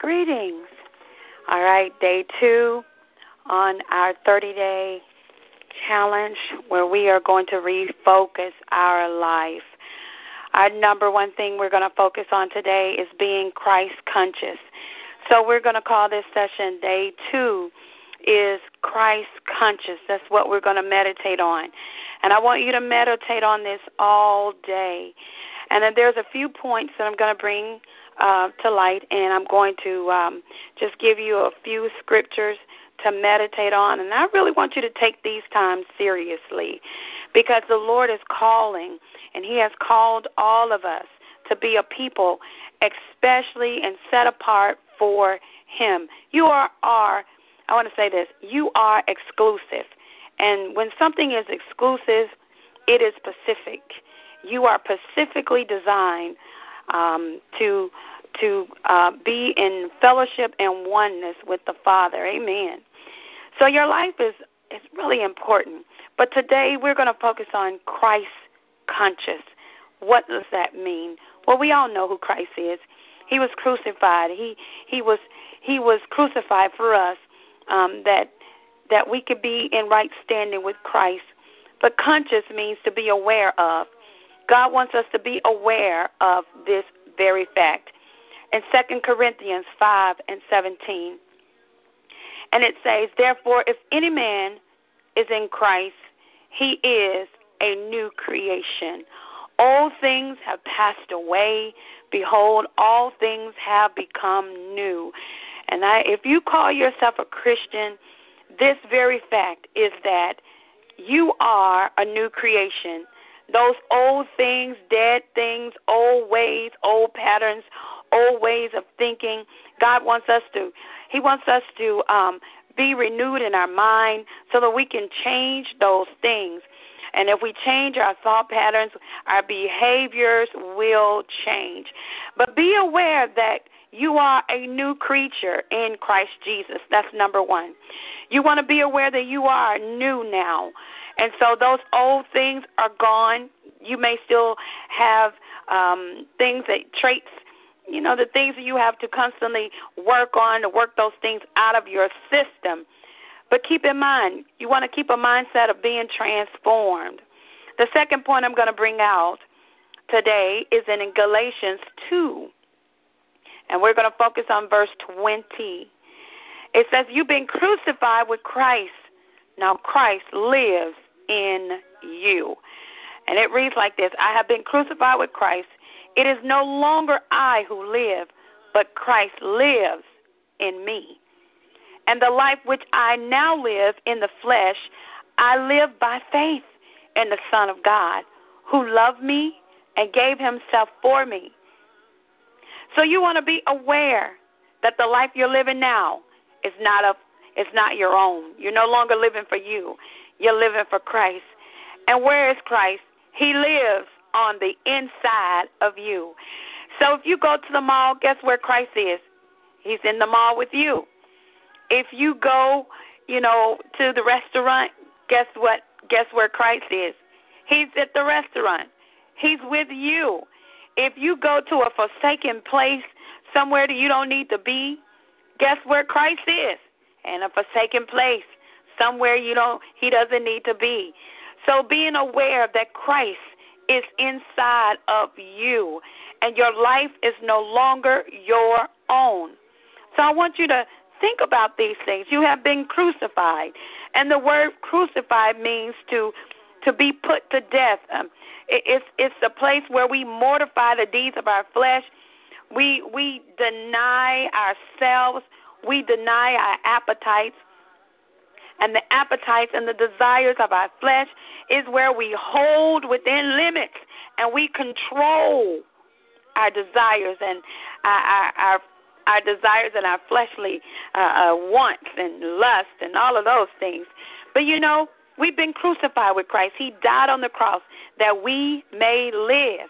Greetings. All right, day two on our 30 day challenge where we are going to refocus our life. Our number one thing we're going to focus on today is being Christ conscious. So we're going to call this session day two is Christ conscious. That's what we're going to meditate on. And I want you to meditate on this all day. And then there's a few points that I'm going to bring uh, to light, and I'm going to um, just give you a few scriptures to meditate on. And I really want you to take these times seriously because the Lord is calling, and He has called all of us to be a people, especially and set apart for Him. You are, are I want to say this, you are exclusive. And when something is exclusive, it is specific. You are specifically designed um, to to uh, be in fellowship and oneness with the Father. Amen. So your life is is really important. But today we're going to focus on Christ conscious. What does that mean? Well, we all know who Christ is. He was crucified. He he was he was crucified for us um, that that we could be in right standing with Christ. But conscious means to be aware of. God wants us to be aware of this very fact. In 2 Corinthians 5 and 17, and it says, Therefore, if any man is in Christ, he is a new creation. All things have passed away. Behold, all things have become new. And I, if you call yourself a Christian, this very fact is that you are a new creation. Those old things, dead things, old ways, old patterns, old ways of thinking, God wants us to. He wants us to um, be renewed in our mind so that we can change those things. And if we change our thought patterns, our behaviors will change. But be aware that you are a new creature in Christ Jesus. That's number one. You want to be aware that you are new now. And so those old things are gone. You may still have um, things that traits you know, the things that you have to constantly work on to work those things out of your system. But keep in mind, you want to keep a mindset of being transformed. The second point I'm going to bring out today is in Galatians 2. And we're going to focus on verse 20. It says, You've been crucified with Christ. Now Christ lives in you. And it reads like this I have been crucified with Christ. It is no longer I who live, but Christ lives in me. And the life which I now live in the flesh, I live by faith in the Son of God, who loved me and gave himself for me. So you want to be aware that the life you're living now is not a it's not your own. You're no longer living for you. You're living for Christ. And where is Christ? He lives on the inside of you. So if you go to the mall, guess where Christ is? He's in the mall with you. If you go, you know, to the restaurant, guess what? Guess where Christ is? He's at the restaurant. He's with you. If you go to a forsaken place, somewhere that you don't need to be, guess where Christ is? In a forsaken place, somewhere you don't he doesn't need to be. So being aware that Christ is inside of you, and your life is no longer your own. So I want you to think about these things. You have been crucified, and the word crucified means to to be put to death. Um, it, it's it's a place where we mortify the deeds of our flesh. We we deny ourselves. We deny our appetites and the appetites and the desires of our flesh is where we hold within limits and we control our desires and our our, our, desires and our fleshly uh, uh, wants and lust and all of those things. But you know, we've been crucified with Christ. He died on the cross that we may live.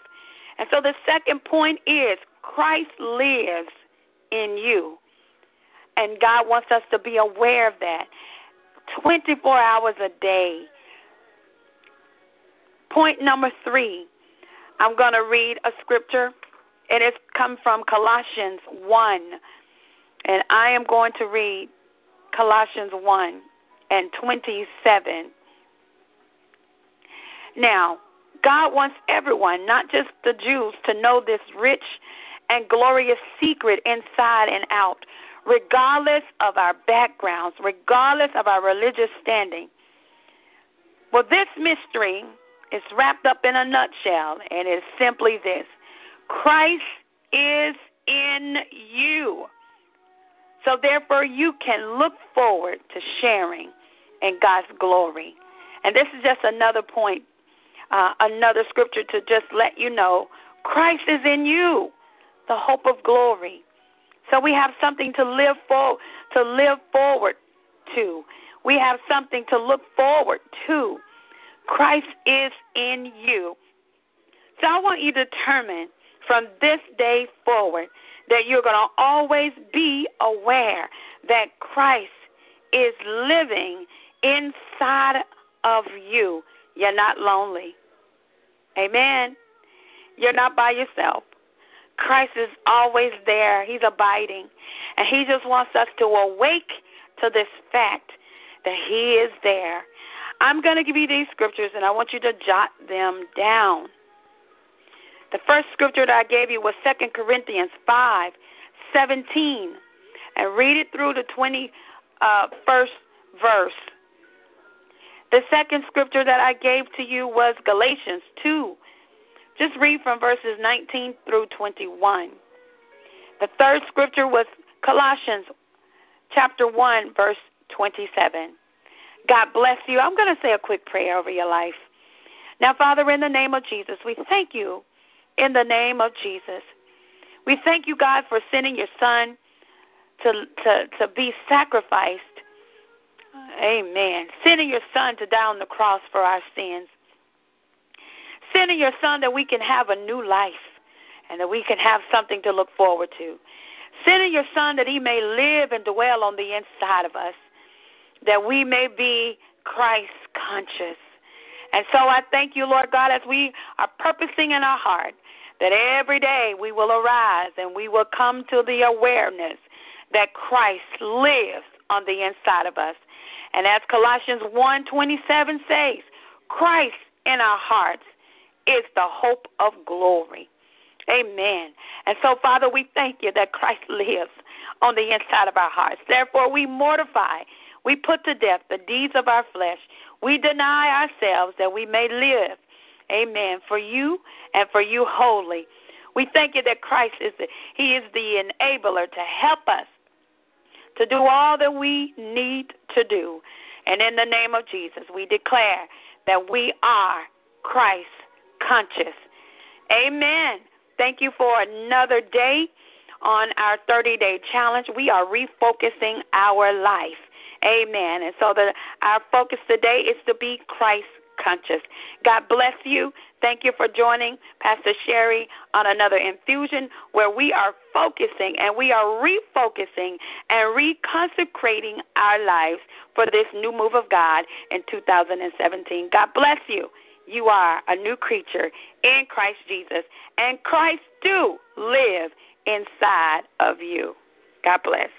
And so the second point is Christ lives in you. And God wants us to be aware of that. 24 hours a day. Point number three, I'm going to read a scripture, and it's come from Colossians 1. And I am going to read Colossians 1 and 27. Now, God wants everyone, not just the Jews, to know this rich and glorious secret inside and out, regardless of our backgrounds, regardless of our religious standing. Well, this mystery is wrapped up in a nutshell, and it's simply this Christ is in you. So, therefore, you can look forward to sharing in God's glory. And this is just another point, uh, another scripture to just let you know Christ is in you, the hope of glory. So we have something to live for, to live forward to. We have something to look forward to. Christ is in you. So I want you to determine from this day forward that you're going to always be aware that Christ is living inside of you. You're not lonely. Amen. You're not by yourself. Christ is always there. He's abiding. And He just wants us to awake to this fact that He is there. I'm going to give you these scriptures, and I want you to jot them down. The first scripture that I gave you was 2 Corinthians 5 17. And read it through the 21st uh, verse. The second scripture that I gave to you was Galatians 2. Just read from verses 19 through 21. The third scripture was Colossians chapter 1 verse 27. God bless you. I'm going to say a quick prayer over your life. Now, Father, in the name of Jesus, we thank you in the name of Jesus. We thank you, God, for sending your son to, to, to be sacrificed. Amen. Sending your son to die on the cross for our sins. Sending your son that we can have a new life and that we can have something to look forward to. Sending your son that he may live and dwell on the inside of us, that we may be Christ conscious. And so I thank you, Lord God, as we are purposing in our heart that every day we will arise and we will come to the awareness that Christ lives on the inside of us. And as Colossians 1:27 says, Christ in our hearts is the hope of glory. Amen. And so, Father, we thank you that Christ lives on the inside of our hearts. Therefore, we mortify, we put to death the deeds of our flesh. We deny ourselves that we may live Amen. For you and for you wholly. We thank you that Christ is the, He is the enabler to help us to do all that we need to do. And in the name of Jesus, we declare that we are Christ conscious. Amen. Thank you for another day on our 30 day challenge. We are refocusing our life. Amen. And so the, our focus today is to be Christ conscious. God bless you. Thank you for joining Pastor Sherry on another infusion where we are focusing and we are refocusing and reconsecrating our lives for this new move of God in 2017. God bless you. You are a new creature in Christ Jesus, and Christ do live inside of you. God bless.